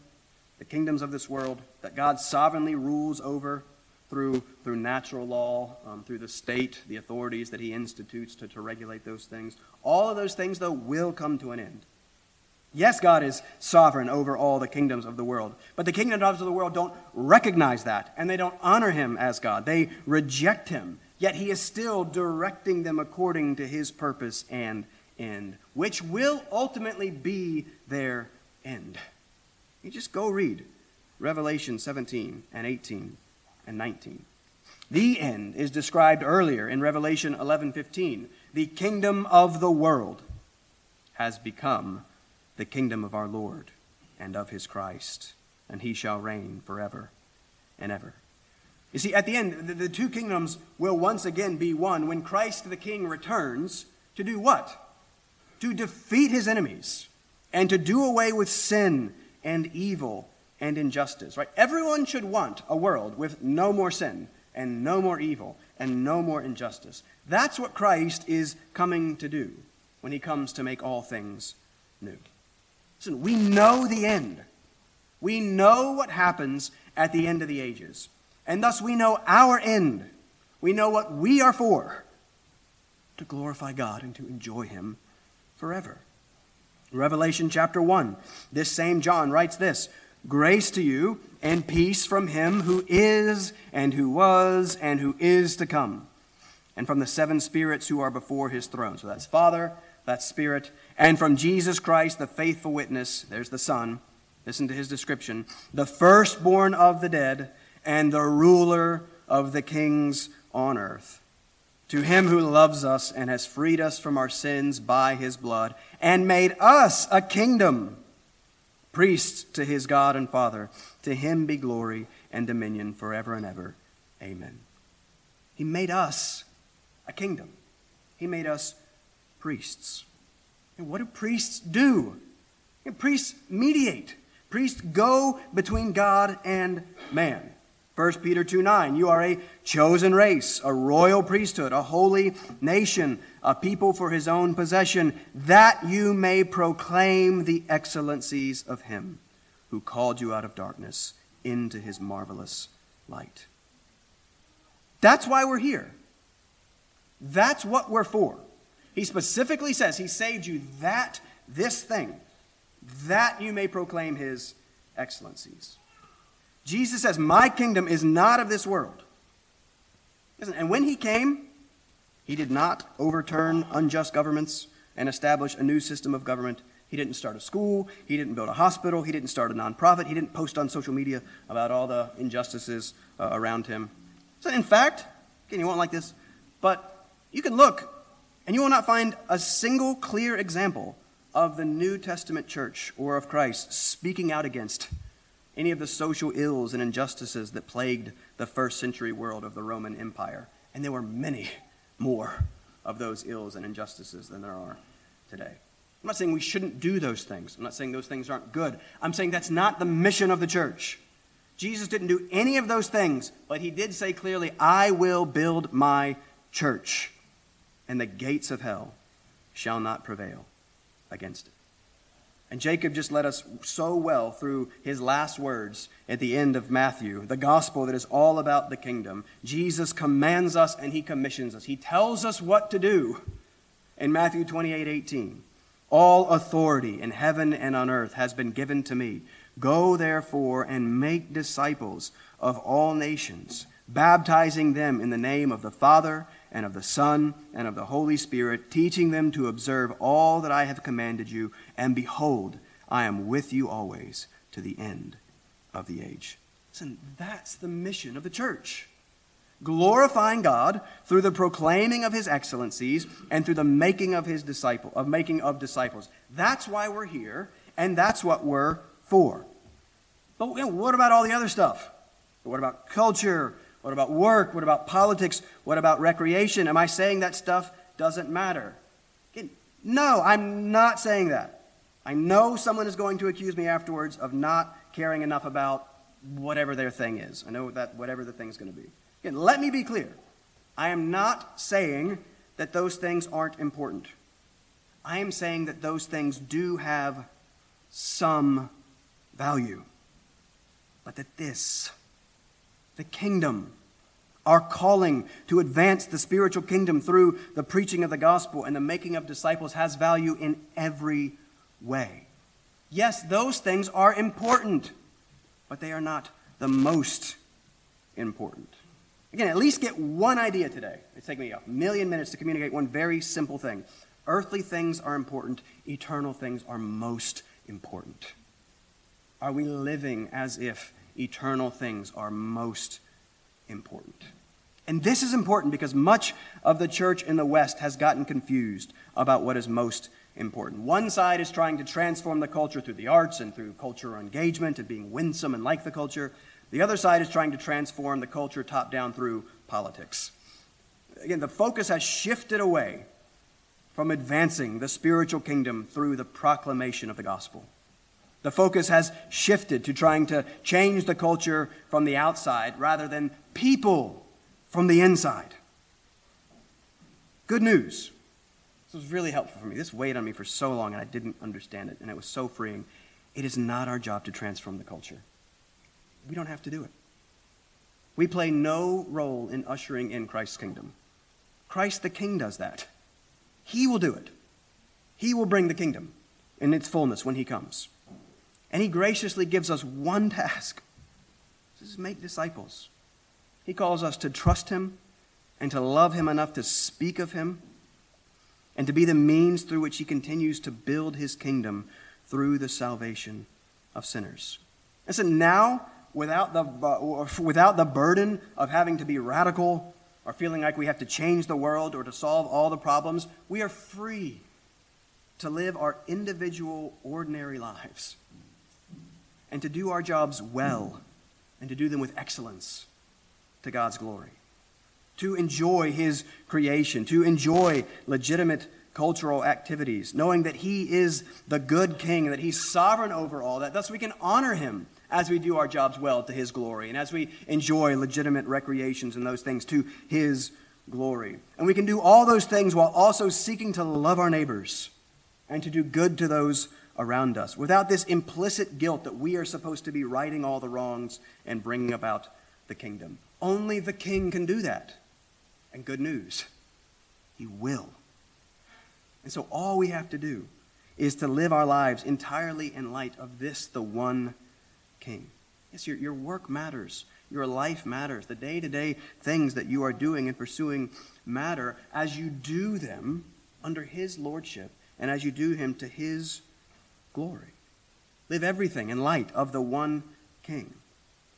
the kingdoms of this world that God sovereignly rules over through, through natural law, um, through the state, the authorities that he institutes to, to regulate those things. All of those things, though, will come to an end. Yes, God is sovereign over all the kingdoms of the world, but the kingdoms of the world don't recognize that, and they don't honor him as God. They reject him, yet he is still directing them according to his purpose and end, which will ultimately be their end. You just go read Revelation 17 and 18 and 19. The end is described earlier in Revelation 11:15. The kingdom of the world has become the kingdom of our Lord and of his Christ, and he shall reign forever and ever. You see, at the end, the, the two kingdoms will once again be one when Christ the King returns to do what? To defeat his enemies and to do away with sin and evil and injustice, right? Everyone should want a world with no more sin and no more evil and no more injustice. That's what Christ is coming to do when he comes to make all things new. Listen, we know the end. We know what happens at the end of the ages. And thus we know our end. We know what we are for to glorify God and to enjoy him forever. Revelation chapter 1, this same John writes this Grace to you and peace from him who is, and who was, and who is to come, and from the seven spirits who are before his throne. So that's Father, that's Spirit, and from Jesus Christ, the faithful witness, there's the Son. Listen to his description the firstborn of the dead, and the ruler of the kings on earth to him who loves us and has freed us from our sins by his blood and made us a kingdom, priests to his God and Father. To him be glory and dominion forever and ever. Amen. He made us a kingdom, he made us priests. And what do priests do? Priests mediate. Priests go between God and man. 1 Peter 2 9, you are a chosen race, a royal priesthood, a holy nation, a people for his own possession, that you may proclaim the excellencies of him who called you out of darkness into his marvelous light. That's why we're here. That's what we're for. He specifically says he saved you that, this thing, that you may proclaim his excellencies. Jesus says, My kingdom is not of this world. And when he came, he did not overturn unjust governments and establish a new system of government. He didn't start a school. He didn't build a hospital. He didn't start a nonprofit. He didn't post on social media about all the injustices uh, around him. So, in fact, again, you won't like this, but you can look and you will not find a single clear example of the New Testament church or of Christ speaking out against any of the social ills and injustices that plagued the first century world of the Roman Empire. And there were many more of those ills and injustices than there are today. I'm not saying we shouldn't do those things. I'm not saying those things aren't good. I'm saying that's not the mission of the church. Jesus didn't do any of those things, but he did say clearly, I will build my church, and the gates of hell shall not prevail against it. And Jacob just led us so well through his last words at the end of Matthew, the gospel that is all about the kingdom. Jesus commands us and he commissions us. He tells us what to do in Matthew 28 18. All authority in heaven and on earth has been given to me. Go therefore and make disciples of all nations, baptizing them in the name of the Father and of the Son and of the Holy Spirit, teaching them to observe all that I have commanded you. And behold, I am with you always to the end of the age. Listen, that's the mission of the church. Glorifying God through the proclaiming of his excellencies and through the making of his disciple of making of disciples. That's why we're here, and that's what we're for. But you know, what about all the other stuff? What about culture? What about work? What about politics? What about recreation? Am I saying that stuff doesn't matter? No, I'm not saying that. I know someone is going to accuse me afterwards of not caring enough about whatever their thing is. I know that whatever the thing's going to be. Again, let me be clear. I am not saying that those things aren't important. I am saying that those things do have some value. But that this, the kingdom, our calling to advance the spiritual kingdom through the preaching of the gospel and the making of disciples has value in every way. Yes, those things are important, but they are not the most important. Again, at least get one idea today. It's taken me a million minutes to communicate one very simple thing. Earthly things are important, eternal things are most important. Are we living as if eternal things are most important. And this is important because much of the church in the West has gotten confused about what is most important. One side is trying to transform the culture through the arts and through cultural engagement and being winsome and like the culture. The other side is trying to transform the culture top down through politics. Again, the focus has shifted away from advancing the spiritual kingdom through the proclamation of the gospel. The focus has shifted to trying to change the culture from the outside rather than people from the inside. Good news. This was really helpful for me. This weighed on me for so long and I didn't understand it, and it was so freeing. It is not our job to transform the culture. We don't have to do it. We play no role in ushering in Christ's kingdom. Christ the King does that. He will do it. He will bring the kingdom in its fullness when he comes. And he graciously gives us one task this is make disciples. He calls us to trust him and to love him enough to speak of him and to be the means through which he continues to build his kingdom through the salvation of sinners. And so now, without the, without the burden of having to be radical or feeling like we have to change the world or to solve all the problems, we are free to live our individual, ordinary lives and to do our jobs well and to do them with excellence to God's glory. To enjoy His creation, to enjoy legitimate cultural activities, knowing that He is the good King, that He's sovereign over all that. Thus, we can honor Him as we do our jobs well to His glory and as we enjoy legitimate recreations and those things to His glory. And we can do all those things while also seeking to love our neighbors and to do good to those around us, without this implicit guilt that we are supposed to be righting all the wrongs and bringing about the kingdom. Only the king can do that. And good news, he will. And so all we have to do is to live our lives entirely in light of this, the one king. Yes, your, your work matters. Your life matters. The day to day things that you are doing and pursuing matter as you do them under his lordship and as you do him to his glory. Live everything in light of the one King.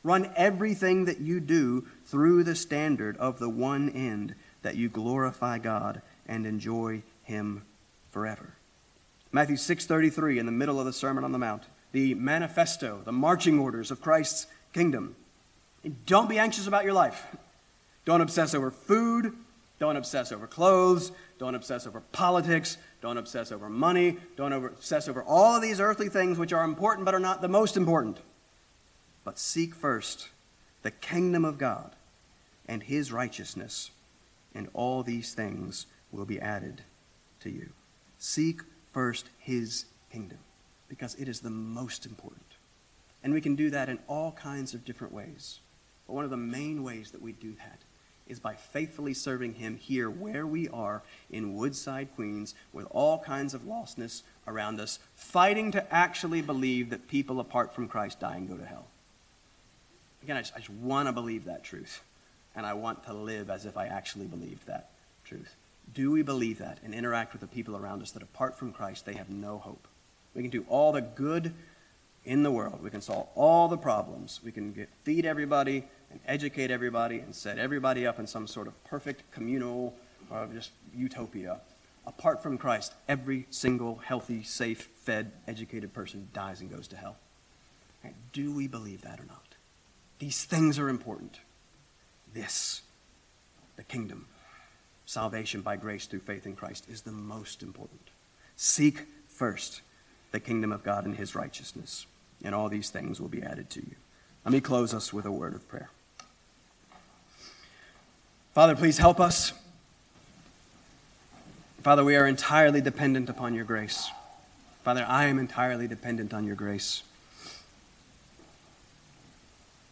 Run everything that you do through the standard of the one end that you glorify God and enjoy him forever. Matthew 6:33 in the middle of the Sermon on the Mount, the manifesto, the marching orders of Christ's kingdom. Don't be anxious about your life. Don't obsess over food, don't obsess over clothes, don't obsess over politics, don't obsess over money. Don't obsess over all of these earthly things which are important but are not the most important. but seek first the kingdom of God and his righteousness, and all these things will be added to you. Seek first his kingdom because it is the most important. And we can do that in all kinds of different ways. But one of the main ways that we do that is by faithfully serving him here where we are in Woodside, Queens, with all kinds of lostness around us, fighting to actually believe that people apart from Christ die and go to hell. Again, I just, just want to believe that truth, and I want to live as if I actually believed that truth. Do we believe that and interact with the people around us that apart from Christ, they have no hope? We can do all the good in the world. We can solve all the problems. We can get, feed everybody and educate everybody and set everybody up in some sort of perfect communal or just utopia. Apart from Christ, every single healthy, safe, fed, educated person dies and goes to hell. Right? Do we believe that or not? These things are important. This, the kingdom, salvation by grace through faith in Christ, is the most important. Seek first the kingdom of God and his righteousness, and all these things will be added to you. Let me close us with a word of prayer. Father, please help us. Father, we are entirely dependent upon your grace. Father, I am entirely dependent on your grace.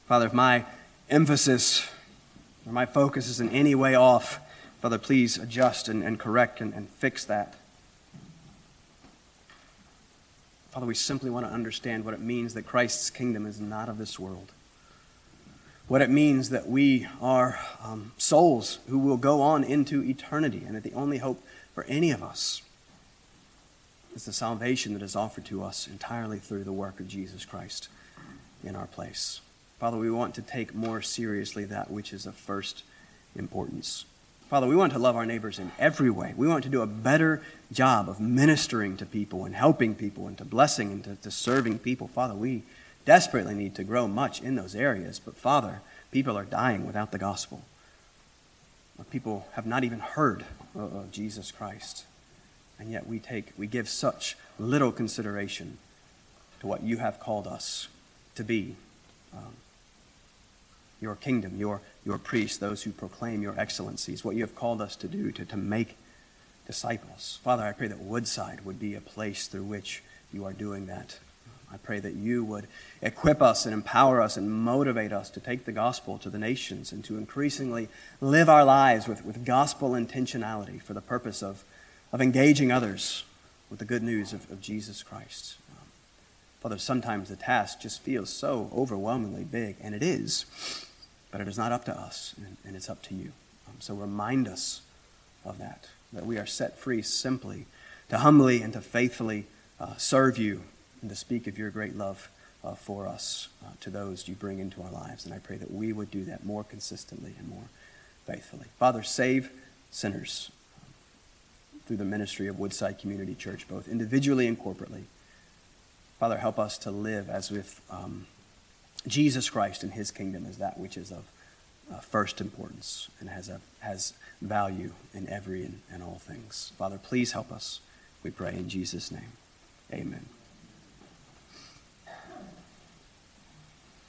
Father, if my emphasis or my focus is in any way off, Father, please adjust and, and correct and, and fix that. Father, we simply want to understand what it means that Christ's kingdom is not of this world. What it means that we are um, souls who will go on into eternity, and that the only hope for any of us is the salvation that is offered to us entirely through the work of Jesus Christ in our place. Father, we want to take more seriously that which is of first importance. Father, we want to love our neighbors in every way. We want to do a better job of ministering to people and helping people and to blessing and to, to serving people. Father, we desperately need to grow much in those areas. But Father, people are dying without the gospel. People have not even heard of Jesus Christ. And yet we take, we give such little consideration to what you have called us to be. Um, your kingdom, your, your priests, those who proclaim your excellencies, what you have called us to do, to, to make disciples. Father, I pray that Woodside would be a place through which you are doing that. I pray that you would equip us and empower us and motivate us to take the gospel to the nations and to increasingly live our lives with, with gospel intentionality for the purpose of, of engaging others with the good news of, of Jesus Christ. Father, sometimes the task just feels so overwhelmingly big, and it is. But it is not up to us, and, and it's up to you. Um, so remind us of that, that we are set free simply to humbly and to faithfully uh, serve you and to speak of your great love uh, for us uh, to those you bring into our lives. And I pray that we would do that more consistently and more faithfully. Father, save sinners um, through the ministry of Woodside Community Church, both individually and corporately. Father, help us to live as if um, Jesus Christ and his kingdom is that which is of uh, first importance and has, a, has value in every and, and all things. Father, please help us, we pray in Jesus' name. Amen.